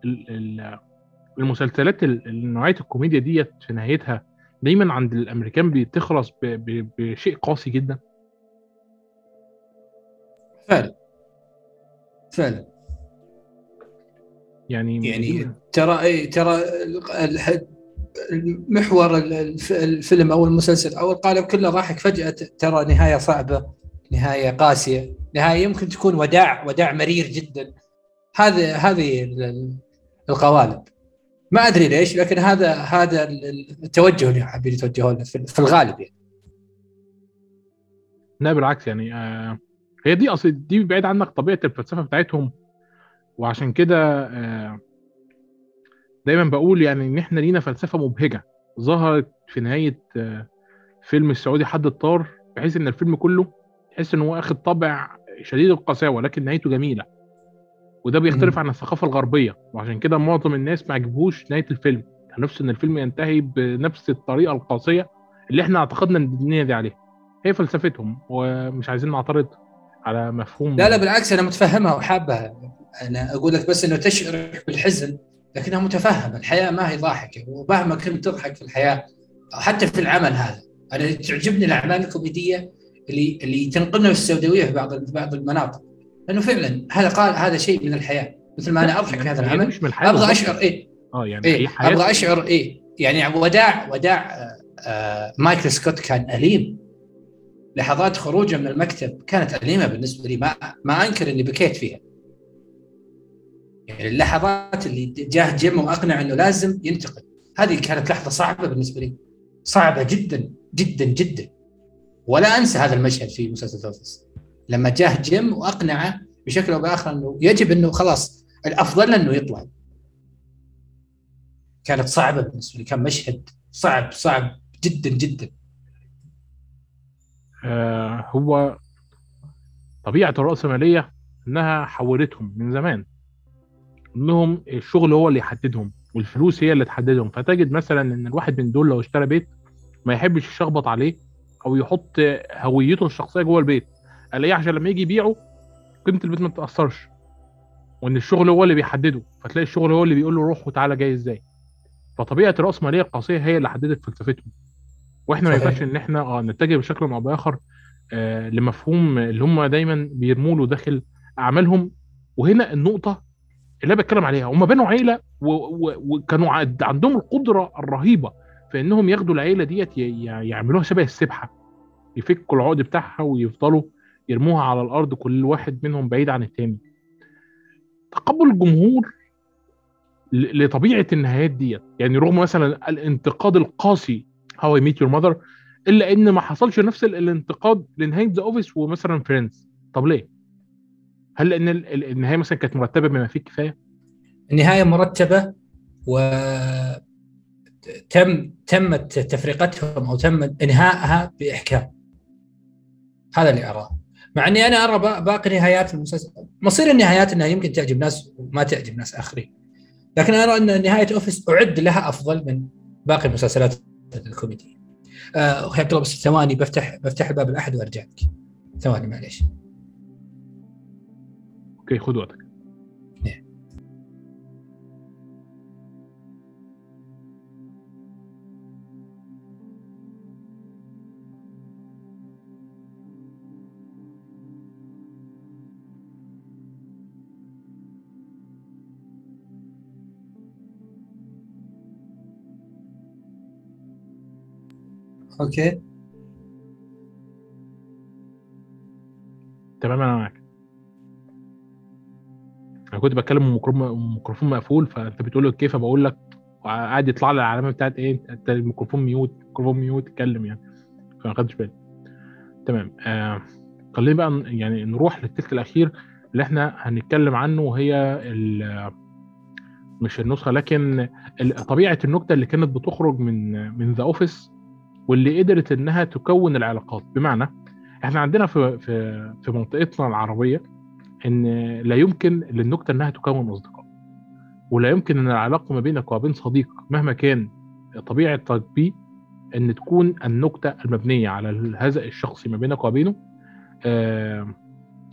المسلسلات نوعية الكوميديا ديت في نهايتها دايما عند الأمريكان بتخلص بشيء قاسي جدا؟ فعلا. فعلا. يعني يعني ترى اي ترى محور الفيلم أو المسلسل أو القالب كله ضاحك فجأة ترى نهاية صعبة نهاية قاسية نهاية يمكن تكون وداع وداع مرير جدا. هذه هذه القوالب. ما أدري ليش لكن هذا هذا التوجه اللي حابين يتوجهون في الغالب يعني. لا بالعكس يعني آه هي دي أصل دي بعيد عنك طبيعة الفلسفة بتاعتهم. وعشان كده آه دايما بقول يعني إن إحنا لينا فلسفة مبهجة ظهرت في نهاية آه فيلم السعودي حد الطار بحيث إن الفيلم كله تحس إن هو اخد طابع شديد القساوة لكن نهايته جميلة. وده بيختلف عن الثقافة الغربية. وعشان كده معظم الناس ما عجبوش نهاية الفيلم. كان نفسه إن الفيلم ينتهي بنفس الطريقة القاسية اللي إحنا أعتقدنا إن الدنيا دي عليها. هي فلسفتهم ومش عايزين نعترض. على مفهوم لا لا بالعكس أنا متفهمها وحابها. أنا أقول لك بس إنه تشعر بالحزن لكنها متفهمة. الحياة ما هي ضاحكة ومهما كنت تضحك في الحياة حتى في العمل هذا. أنا تعجبني الأعمال الكوميدية اللي اللي تنقلنا السوداوية في بعض بعض المناطق. لأنه فعلا هذا قال هذا شيء من الحياة. مثل ما أنا أضحك في هذا العمل مش من الحياة أبغى أشعر إيه. آه يعني إيه؟ أبغى أشعر إيه. يعني وداع وداع آه, آه، مايكل سكوت كان أليم. لحظات خروجه من المكتب كانت أليمة بالنسبة لي. ما ما أنكر إني بكيت فيها. يعني اللحظات اللي جاه جيم وأقنع إنه لازم ينتقل. هذه كانت لحظة صعبة بالنسبة لي. صعبة جدا جدا جدا. ولا أنسى هذا المشهد في مسلسل Office لما جاه جيم وأقنعه بشكل أو بآخر إنه يجب إنه خلاص الأفضل إنه يطلع. كانت صعبة بالنسبة لي. كان مشهد صعب صعب جدا جدا. هو طبيعة الرأسمالية إنها حولتهم من زمان. إنهم الشغل هو اللي يحددهم والفلوس هي اللي تحددهم. فتجد مثلا إن الواحد من دول لو اشترى بيت ما يحبش يشخبط عليه أو يحط هويته الشخصية جوه البيت. ألاقيه عشان لما يجي يبيعه قيمة البيت ما تتأثرش وإن الشغل هو اللي بيحدده. فتلاقي الشغل هو اللي بيقول له روح وتعالى جاي إزاي. فطبيعة الرأسمالية القاسية هي اللي حددت فلسفتهم. وإحنا ما ينفعش ان إحنا آه نتجه بشكل أو بآخر آه لمفهوم اللي هم دايما بيرموا له داخل أعمالهم. وهنا النقطة اللي أنا بتكلم عليها هم بنوا عيلة وكانوا عندهم القدرة الرهيبة في إنهم ياخدوا العيلة ديت يعملوها شبه السبحة. يفكوا العقد بتاعها ويفضلوا يرموها على الأرض كل واحد منهم بعيد عن التاني. تقبل الجمهور لطبيعة النهايات ديت يعني رغم مثلا الانتقاد القاسي How I Met Your Mother إلا إن ما حصلش نفس الانتقاد لنهاية The Office ومثلا Friends طب ليه؟ هل لأن النهاية مثلا كانت مرتبة بما فيه الكفايه؟ النهاية مرتبة و تم تمت تفرقتهم أو تم إنهائها بإحكام هذا اللي أراه مع إني أنا أرى باقي نهايات المسلسل مصير النهايات إنها يمكن تعجب ناس وما تعجب ناس آخرين لكن أرى إن نهاية Office أعد لها أفضل من باقي المسلسلات الكوميدي. أخي عبد الله بس ثواني بفتح بفتح الباب الأحد وارجع لك ثواني معليش. أوكي خذ وقتك. أوكي. تمام أنا معاك أنا كنت بتكلم الميكروفون مقفول فأنت بتقول له كيف بقول لك قاعد يطلع لي العلامة بتاعت إيه؟ أنت الميكروفون mute الميكروفون mute اتكلم يعني. فما خدتش بالي. تمام. آه خلينا بقى يعني نروح للتلت الأخير اللي إحنا هنتكلم عنه وهي مش النسخة لكن طبيعة النكتة اللي كانت بتخرج من من The Office واللي قدرت إنها تكون العلاقات. بمعنى إحنا عندنا في في في منطقتنا العربية إن لا يمكن للنكتة إنها تكون أصدقاء ولا يمكن إن العلاقة ما بينك وبين صديق مهما كان طبيعة تطبيق إن تكون النكتة المبنية على الهزء الشخصي ما بينك وبينه آه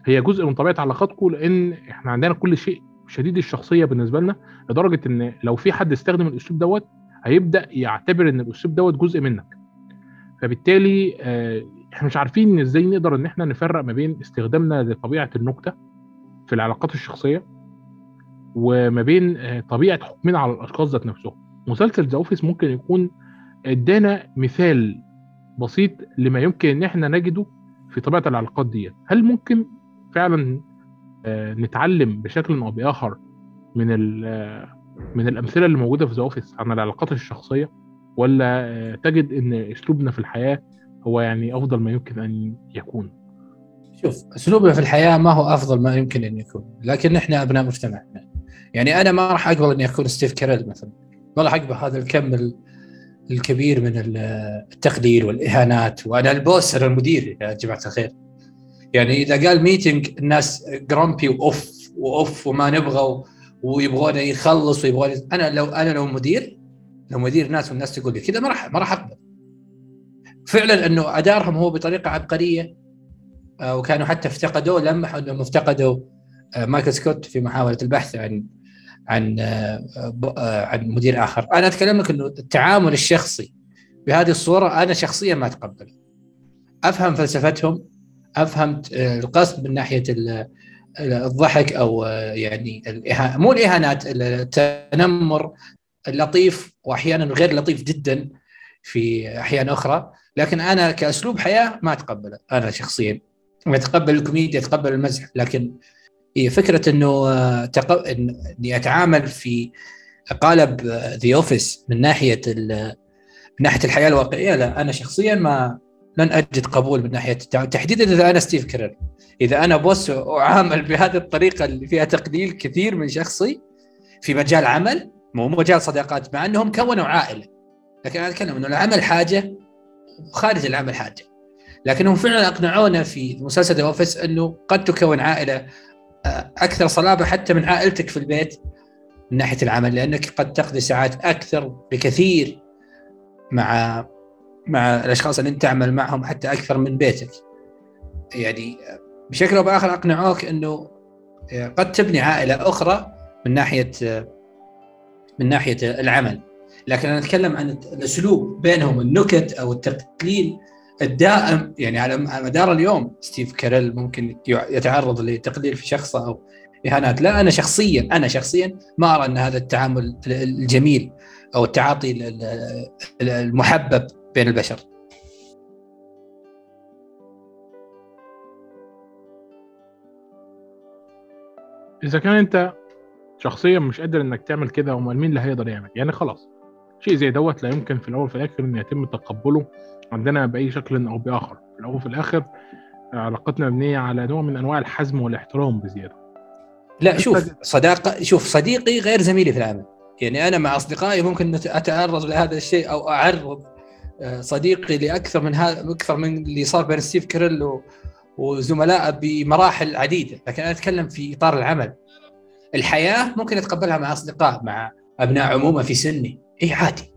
هي جزء من طبيعة علاقاتكم لأن إحنا عندنا كل شيء شديد الشخصية بالنسبة لنا لدرجة إن لو في حد استخدم الأسلوب دوت هيبدأ يعتبر إن الأسلوب دوت جزء منك. فبالتالي آه إحنا مش عارفين إزاي نقدر إن إحنا نفرق ما بين استخدامنا لطبيعة النكتة في العلاقات الشخصية وما بين آه طبيعة حكمنا على الأشخاص ذات نفسهم. مسلسل The Office ممكن يكون إدانا مثال بسيط لما يمكن إن إحنا نجده في طبيعة العلاقات ديت. هل ممكن فعلا نتعلم بشكل أو بآخر من من الأمثلة اللي موجودة في The Office عن العلاقات الشخصية؟ ولا تجد إن أسلوبنا في الحياة هو يعني أفضل ما يمكن أن يكون؟ شوف أسلوبنا في الحياة ما هو أفضل ما يمكن أن يكون لكن إحنا أبناء مجتمعنا يعني أنا ما راح أقبل إني أكون ستيف كاريل مثلا. ما راح أقبل هذا الكم الكبير من التقليل والإهانات وأنا ال boss المدير يا جماعة الخير. يعني إذا قال meeting الناس grumpy وأوف وأوف وما نبغى ويبغون يخلص ويبغون أنا لو أنا لو مدير لو مدير ناس والناس تقول لي كذا ما راح ما راح أقبل. فعلا إنه أدارهم هو بطريقة عبقرية وكانوا حتى افتقدوه لمحوا انهم افتقدوا مايكل سكوت في محاولة البحث عن عن عن مدير آخر. أنا أتكلم لك إنه التعامل الشخصي بهذه الصورة أنا شخصيا ما أتقبله. أفهم فلسفتهم أفهم القصد من ناحية الضحك أو يعني الإها... مو الإهانات التنمر اللطيف وأحيانا غير لطيف جدا في أحيان أخرى لكن أنا كأسلوب حياة ما أتقبله أنا شخصيا. اتقبل الكوميديا اتقبل المزح لكن هي فكرة إنه تق... إني أتعامل في قالب The Office من ناحية ال... من ناحية الحياة الواقعية لا أنا شخصيا ما لن أجد قبول من ناحية تحديدا إذا أنا ستيف كاريل إذا أنا boss اعامل بهذه الطريقة اللي فيها تقليل كثير من شخصي في مجال عمل مو مجال صداقات مع انهم كونوا عائلة لكن أنا أتكلم إنه العمل حاجة وخارج العمل حاجة لكنهم فعلا أقنعونا في مسلسل The Office إنه قد تكون عائلة أكثر صلابة حتى من عائلتك في البيت من ناحية العمل لأنك قد تقضي ساعات أكثر بكثير مع مع الأشخاص اللي أنت تعمل معهم حتى أكثر من بيتك. يعني بشكل أو بآخر أقنعوك إنه قد تبني عائلة أخرى من ناحية من ناحية العمل. لكن أنا أتكلم عن الأسلوب بينهم النكت أو التقليل الدائم يعني على مدار اليوم. ستيف كاريل ممكن يتعرض لتقليل في شخصه أو إهانات. لا أنا شخصيا أنا شخصيا ما أرى أن هذا التعامل الجميل أو التعاطي المحبب بين البشر. إذا كان أنت شخصيا مش قادر إنك تعمل كده امال مين اللي هيقدر يعمل. يعني خلاص شيء زي دوت لا يمكن في الأول وفي الآخر ان يتم تقبله عندنا بأي شكل أو بآخر. في الأول وفي الآخر علاقتنا مبنية على نوع من أنواع الحزم والاحترام بزيادة. لا شوف صداقه شوف صديقي غير زميلي في العمل. يعني أنا مع أصدقائي ممكن أتعرض لهذا الشيء أو أعرض صديقي لأكثر من هذا أكثر من اللي صار بين ستيف كريل وزملائه بمراحل عديدة. لكن أنا أتكلم في إطار العمل. الحياة ممكن اتقبلها مع أصدقاء مع أبناء عمومة في سني. اي عادي.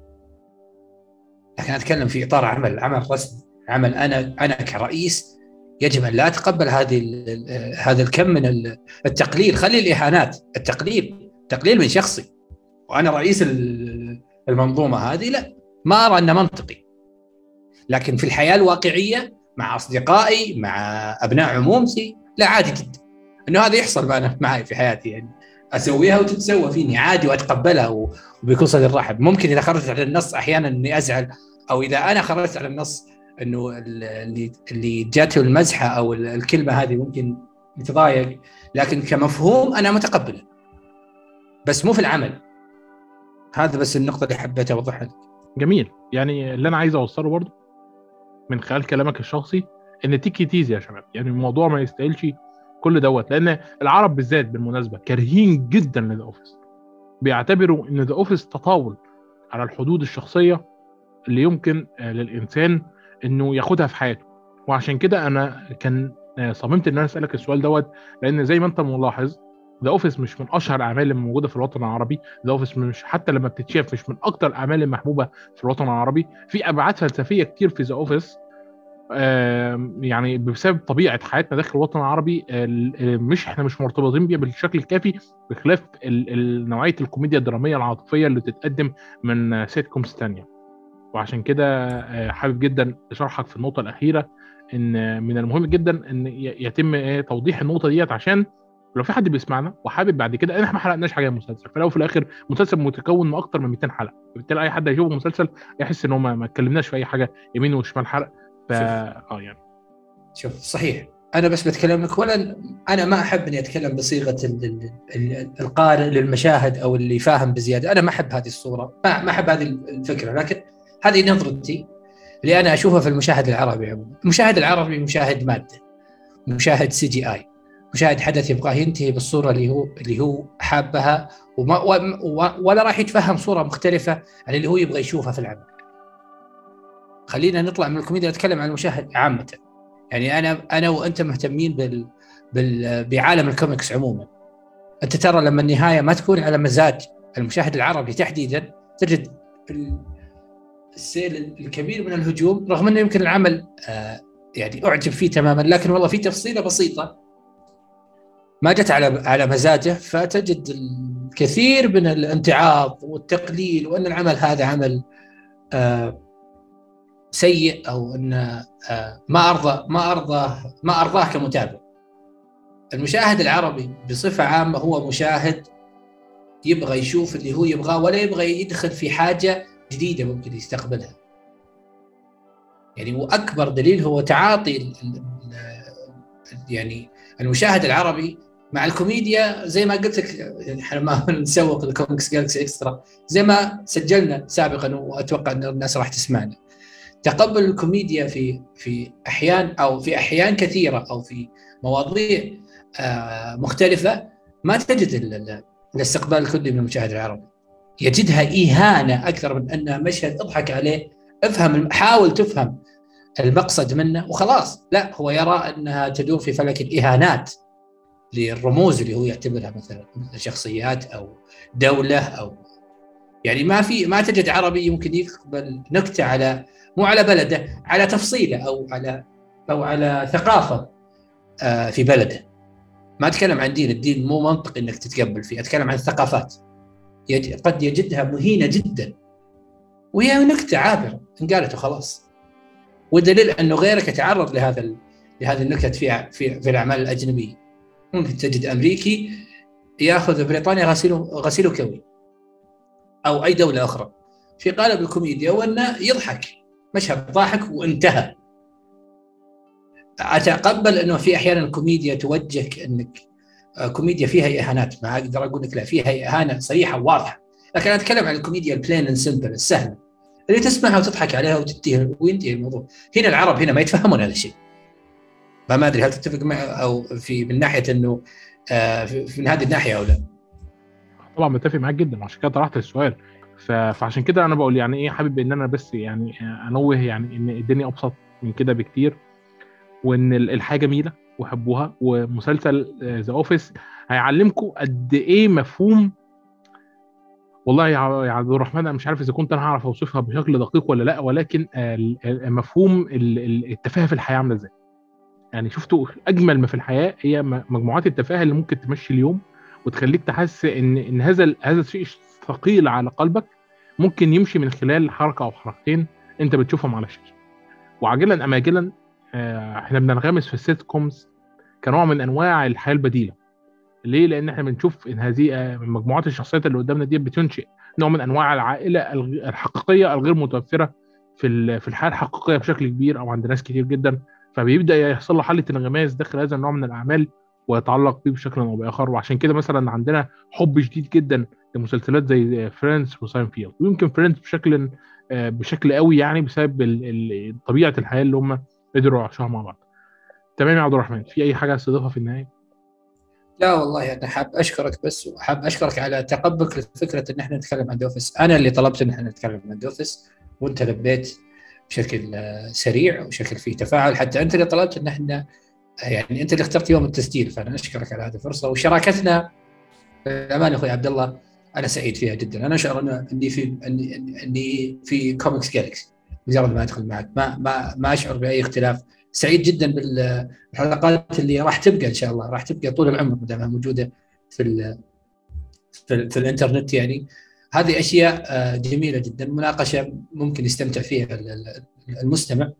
لكن أتكلم في إطار عمل عمل رسمي عمل أنا أنا كرئيس يجب أن لا أتقبل هذه هذا الكم من التقليل. خلي الإهانات التقليل تقليل من شخصي. وأنا رئيس المنظومة هذه لا. ما أرى انه منطقي. لكن في الحياة الواقعية مع أصدقائي مع أبناء عمومتي لا عادي جدا. إنه هذا يحصل معي في حياتي يعني. أسويها وتتسوى فيني عادي وأتقبلها وبكل صدر رحب. ممكن إذا خرجت على النص أحيانا إني أزعل أو إذا أنا خرجت على النص إنه اللي اللي جاته المزحة أو الكلمة هذه ممكن يتضايق لكن كمفهوم أنا متقبله بس مو في العمل. هذا بس النقطة اللي حبيت أوضحها جميل. يعني اللي أنا عايز أوصله برضه من خلال كلامك الشخصي إن take it easy يا شباب. يعني الموضوع ما يستاهلش كل دوت لأن العرب بالذات بالمناسبة كارهين جدا لل Office بيعتبروا إن The Office تطاول على الحدود الشخصية اللي يمكن آه، للإنسان إنه ياخدها في حياته. وعشان كده أنا كان آه، صممت إن أنا أسألك السؤال دوت لأن زي ما أنت ملاحظ The Office مش من أشهر الأعمال اللي موجودة في الوطن العربي. The Office مش حتى لما بتتشاف مش من أكتر الأعمال المحبوبة في الوطن العربي. في أبعاد فلسفية كتير في The Office يعني بسبب طبيعة حياتنا داخل الوطن العربي مش إحنا مش مرتبطين بيها بالشكل الكافي بخلاف نوعية الكوميديا الدرامية العاطفية اللي تتقدم من sitcoms ثانية وعشان كده آه، حابب جدا شرحك في النقطة الأخيرة إن من المهم جدا إن يتم إيه، توضيح النقطة ديت عشان لو في حد بيسمعنا وحابب بعد كده إحنا ما حرقناش حاجة من المسلسل في الأول وفي الآخر مسلسل متكون من أكتر من 200 حلقة بالتالي أي حد هيشوف المسلسل يحس إن هو ما اتكلمناش في أي حاجة يمين وشمال حرق ف آه يعني شوف صحيح. أنا بس بتكلم لك ولا أنا ما أحب إني أتكلم بصيغة القارئ للمشاهد أو اللي فاهم بزيادة. أنا ما أحب هذه الصورة. ما ما أحب هذه الفكرة. لكن هذه نظرتي اللي أنا أشوفها في المشاهد العربي عموما. المشاهد العربي مشاهد مادة مشاهد CGI مشاهد حدث يبغاه ينتهي بالصورة اللي هو اللي هو حابها وما ولا راح يتفهم صورة مختلفة عن اللي هو يبغى يشوفها في العمل. خلينا نطلع من الكوميديا نتكلم عن المشاهد عامة. يعني أنا أنا وأنت مهتمين بال, بال بعالم الكوميكس عموما. أنت ترى لما النهاية ما تكون على مزاج المشاهد العربي تحديدا تجد السيل الكبير من الهجوم رغم أنه يمكن العمل آه يعني أعجب فيه تماما لكن والله في تفصيلة بسيطة. ما جت على على مزاجه فتجد الكثير من الامتعاض والتقليل وأن العمل هذا عمل آه سيء أو انه آه، ما أرضى ما أرضى ما أرضاه كمتابع. المشاهد العربي بصفة عامة هو مشاهد يبغى يشوف اللي هو يبغاه ولا يبغى يدخل في حاجة جديدة ممكن يستقبلها. يعني وأكبر دليل هو تعاطي يعني المشاهد العربي مع الكوميديا زي ما قلت لك يعني إحنا ما نسوق ال Comics Galaxy Extra زي ما سجلنا سابقا وأتوقع إن الناس راح تسمعنا. تقبل الكوميديا في في أحيان أو في أحيان كثيرة أو في مواضيع آه، مختلفة ما تجد الاستقبال الكلي من المشاهد العربي يجدها إهانة أكثر من انها مشهد اضحك عليه افهم حاول تفهم المقصد منه وخلاص. لا هو يرى أنها تدور في فلك الإهانات للرموز اللي هو يعتبرها مثلا شخصيات أو دولة أو يعني ما في ما تجد عربي يمكن يقبل نكتة على مو على بلده على تفصيله أو على أو على ثقافة آه، في بلده. ما أتكلم عن دين الدين مو منطقي إنك تتقبل فيه أتكلم عن الثقافات. قد يجدها مهينة جدا. وهي نكتة عابرة انقالت وخلاص. والدليل أنه غيرك يتعرض لهذا لهذه النكت في في في الأعمال الأجنبية. ممكن تجد أمريكي يأخذ بريطانيا غسيل غسيل كوي. أو أي دولة أخرى. في قالب الكوميديا وانه يضحك. مشهد ضاحك وانتهى. أتقبل أنه في أحيانا الكوميديا توجهك أنك آه، كوميديا فيها إهانات. ما أقدر أقول لك لا فيها إهانة صريحة وواضحة. لكن أنا أتكلم عن الكوميديا ال plain and simple السهلة. اللي تسمعها وتضحك عليها وتنتهي وينتهي الموضوع. هنا العرب هنا ما يتفهمون هذا الشيء. ما أدري هل تتفق معي أو في من ناحية إنه آه من هذه الناحية أو لا. طبعا متفق معاك جدا عشان كده طرحت السؤال. فعشان كده أنا بقول يعني إيه حابب إن أنا بس يعني أنوه يعني إن الدنيا أبسط من كده بكتير وإن الحياة جميلة وحبوها ومسلسل The Office هيعلمكم قد إيه مفهوم. والله يا عبد الرحمن أنا مش عارف إذا كنت أنا هعرف أوصفها بشكل دقيق ولا لأ ولكن مفهوم التفاهة في الحياة عاملة إزاي؟ يعني شفتوا أجمل ما في الحياة هي مجموعات التفاهة اللي ممكن تمشي اليوم وتخليك تحس ان إن هذا هذا الشيء ثقيل على قلبك ممكن يمشي من خلال حركة أو حركتين أنت بتشوفهم على الشاشه وعاجلا أم اجلا آه، إحنا بننغمس في ال sitcoms كنوع من أنواع الحياة البديلة. ليه؟ لأن إحنا بنشوف إن هذه آه، مجموعات الشخصيات اللي قدامنا دي بتنشئ نوع من أنواع العائلة الحقيقية الغير متوفرة في في الحياة الحقيقية بشكل كبير أو عند ناس كتير جدا. فبيبدأ يحصل له حالة انغماس داخل هذا النوع من الأعمال ويتعلق بيه بشكل أو بآخر. وعشان كده مثلا عندنا حب شديد جدا لمسلسلات زي Friends و Seinfeld ويمكن Friends بشكل آه، بشكل قوي يعني بسبب طبيعة الحياة اللي هم قدروا يعيشوها مع بعض. تمام يا عبد الرحمن؟ في أي حاجة عايز تضيفها في النهاية؟ لا والله أنا حاب أشكرك بس وحاب أشكرك على تقبلك لفكرة إن إحنا نتكلم عن دوفس، أنا اللي طلبت إن إحنا نتكلم عن دوفس وأنت لبيت بشكل سريع وشكل فيه تفاعل. حتى أنت اللي طلبت إن إحنا يعني أنت اللي اخترت يوم التسجيل فأنا أشكرك على هذه الفرصة. وشراكتنا بامان أخوي عبد الله أنا سعيد فيها جدا. أنا اشعر إني في اني في كوميكس جالكسي مجرد ما أدخل معك. ما ما ما أشعر بأي اختلاف. سعيد جدا بالحلقات اللي راح تبقى إن شاء الله. راح تبقى طول العمر ما دامها موجودة في ال في, في الإنترنت يعني. هذه أشياء آه، جميلة جدا. مناقشة ممكن يستمتع فيها المستمع. آه،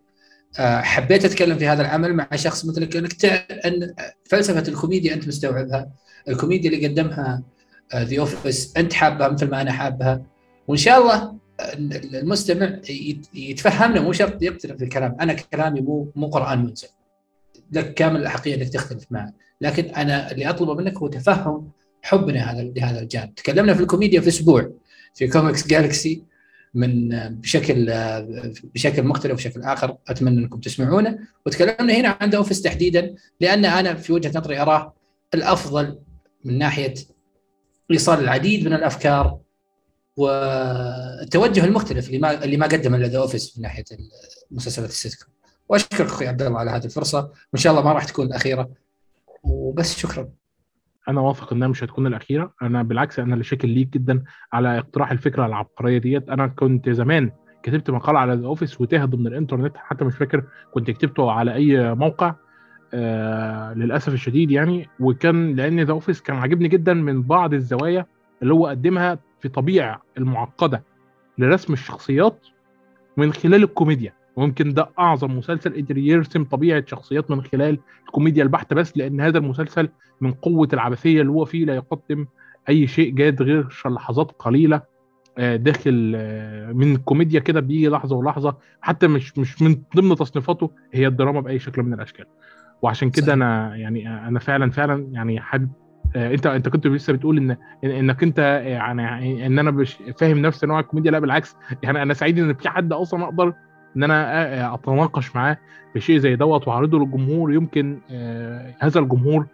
حبيت أتكلم في هذا العمل مع شخص مثلك انك أن فلسفة الكوميديا أنت مستوعبها الكوميديا اللي قدمها The آه، Office أنت حابها مثل ما أنا حابها وإن شاء الله المستمع يتفهمنا مو شرط يقتنع الكلام أنا كلامي مو مو قرآن منزل. لك كامل الاحقيه إنك تختلف معه. لكن أنا اللي أطلبه منك هو تفهم حبنا هذا لهذا الجانب. تكلمنا في الكوميديا في أسبوع في Comics Galaxy من بشكل بشكل مختلف وشكل آخر أتمنى أنكم تسمعونه. وتكلمنا هنا عن Office تحديدا لأن أنا في وجهة نظري أراه الأفضل من ناحية إيصال العديد من الأفكار والتوجه المختلف اللي ما اللي ما قدمه The Office من ناحية مسلسلات السيت كوم وأشكرك أخوي عبد الله على هذه الفرصة. وإن شاء الله ما راح تكون الأخيرة. وبس شكرا. أنا واثق إنها مش هتكون الأخيرة. أنا بالعكس أنا اللي شاكر ليك جدا على اقتراح الفكرة العبقرية ديت. أنا كنت زمان كتبت مقال على The Office وتاه ضمن الإنترنت حتى مش فاكر كنت كتبته على أي موقع آه للأسف الشديد يعني. وكان لأن The Office كان عاجبني جدا من بعض الزوايا اللي هو قدمها في طبيعة المعقدة لرسم الشخصيات من خلال الكوميديا. ويمكن ده أعظم مسلسل قدر يرسم طبيعة شخصيات من خلال الكوميديا البحتة بس لأن هذا المسلسل من قوة العبثية اللي هو فيه لا يقدم أي شيء جاد غير لحظات قليلة آه، داخل آه، من كوميديا كده بيجي لحظه ولحظة حتى مش مش من ضمن تصنيفاته هي الدراما بأي شكل من الأشكال. وعشان كده أنا يعني أنا فعلا فعلا يعني حابب آه، أنت أنت كنت لسه بتقول إن إنك أنت يعني إن أنا مش فاهم نفس نوع الكوميديا لا بالعكس يعني أنا سعيد إن في حد أصلا أقدر إن أنا أتناقش معاه في شيء زي دوت واعرضه للجمهور. يمكن هذا الجمهور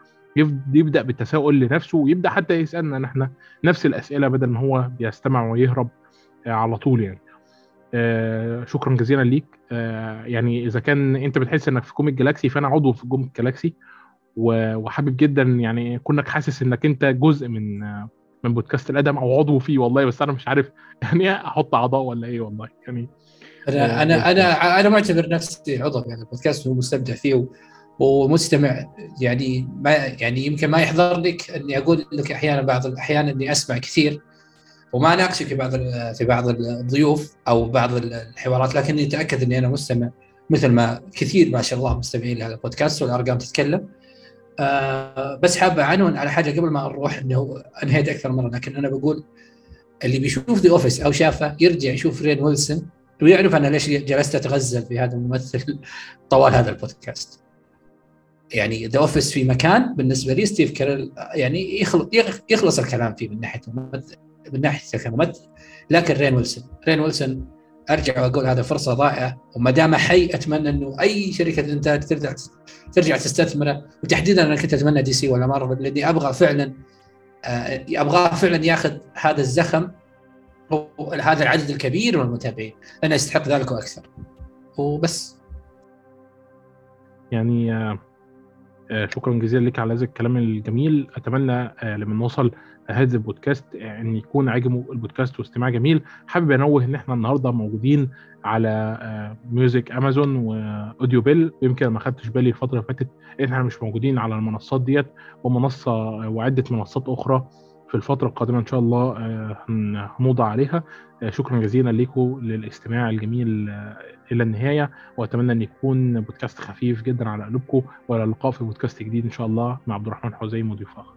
يبدأ بالتساؤل لنفسه ويبدأ حتى يسألنا نحن نفس الأسئلة بدل ما هو بيستمع ويهرب آه، على طول يعني. آه، شكرا جزيلا ليك. آه، يعني إذا كان أنت بتحس إنك في Comic Galaxy فأنا عضو في Comic Galaxy وحابب جدا يعني كونك حاسس إنك أنت جزء من من بودكاست الأدم أو عضو فيه والله بس أنا مش عارف يعني أحط أعضاء ولا إيه والله يعني. أنا أنا أنا أنا معتبر نفسي عضو في هذا البودكاست ومستمتع فيه ومستمع. يعني ما يعني يمكن ما يحضر لك إني أقول لك أحيانا بعض الاحيان إني أسمع كثير وما اناقشك في بعض في بعض الضيوف أو بعض الحوارات لكني أتأكد إني أنا مستمع مثل ما كثير ما شاء الله مستمعين لهذا البودكاست والأرقام تتكلم. آه بس حابه أعنون على حاجة قبل ما نروح إنه أنهيت أكثر مرة لكن أنا بقول اللي بيشوف The Office أو شافه يرجع يشوف رين ويلسون. ويعرف أنا ليش جلست أتغزل في هذا الممثل طوال هذا البودكاست. يعني The Office في مكان بالنسبة لي ستيف كاريل يعني يخلص, يخلص الكلام فيه من ناحية من ناحية كممثل لكن رين ويلسون رين ويلسون أرجع وأقول هذا فرصة ضائعة وما دام حي أتمنى إنه أي شركة إنتاج ترجع ترجع تستثمره وتحديدا أنا كنت أتمنى DC ولا مارفل لأني أبغى فعلا آه، أبغاه فعلا ياخذ هذا الزخم هذا العدد الكبير من المتابعين. لأنه يستحق ذلك وأكثر. وبس. يعني آه، آه، شكرا جزيلا لك على هذا الكلام الجميل. أتمنى آه، لما نوصل هذا البودكاست أن يكون عجبه البودكاست واستماع جميل. حابب أنوه إن إحنا النهارده موجودين على Music Amazon و Audible يمكن ما خدتش بالي الفترة اللي فاتت إن إحنا مش موجودين على المنصات ديت ومنصة وعدة منصات أخرى. في الفترة القادمة إن شاء الله هنوضع عليها. شكرا جزيلا لكم للاستماع الجميل إلى النهاية. وأتمنى أن يكون بودكاست خفيف جدا على قلوبكم وإلى اللقاء في بودكاست جديد إن شاء الله مع عبد الرحمن حزين وضيوف آخر.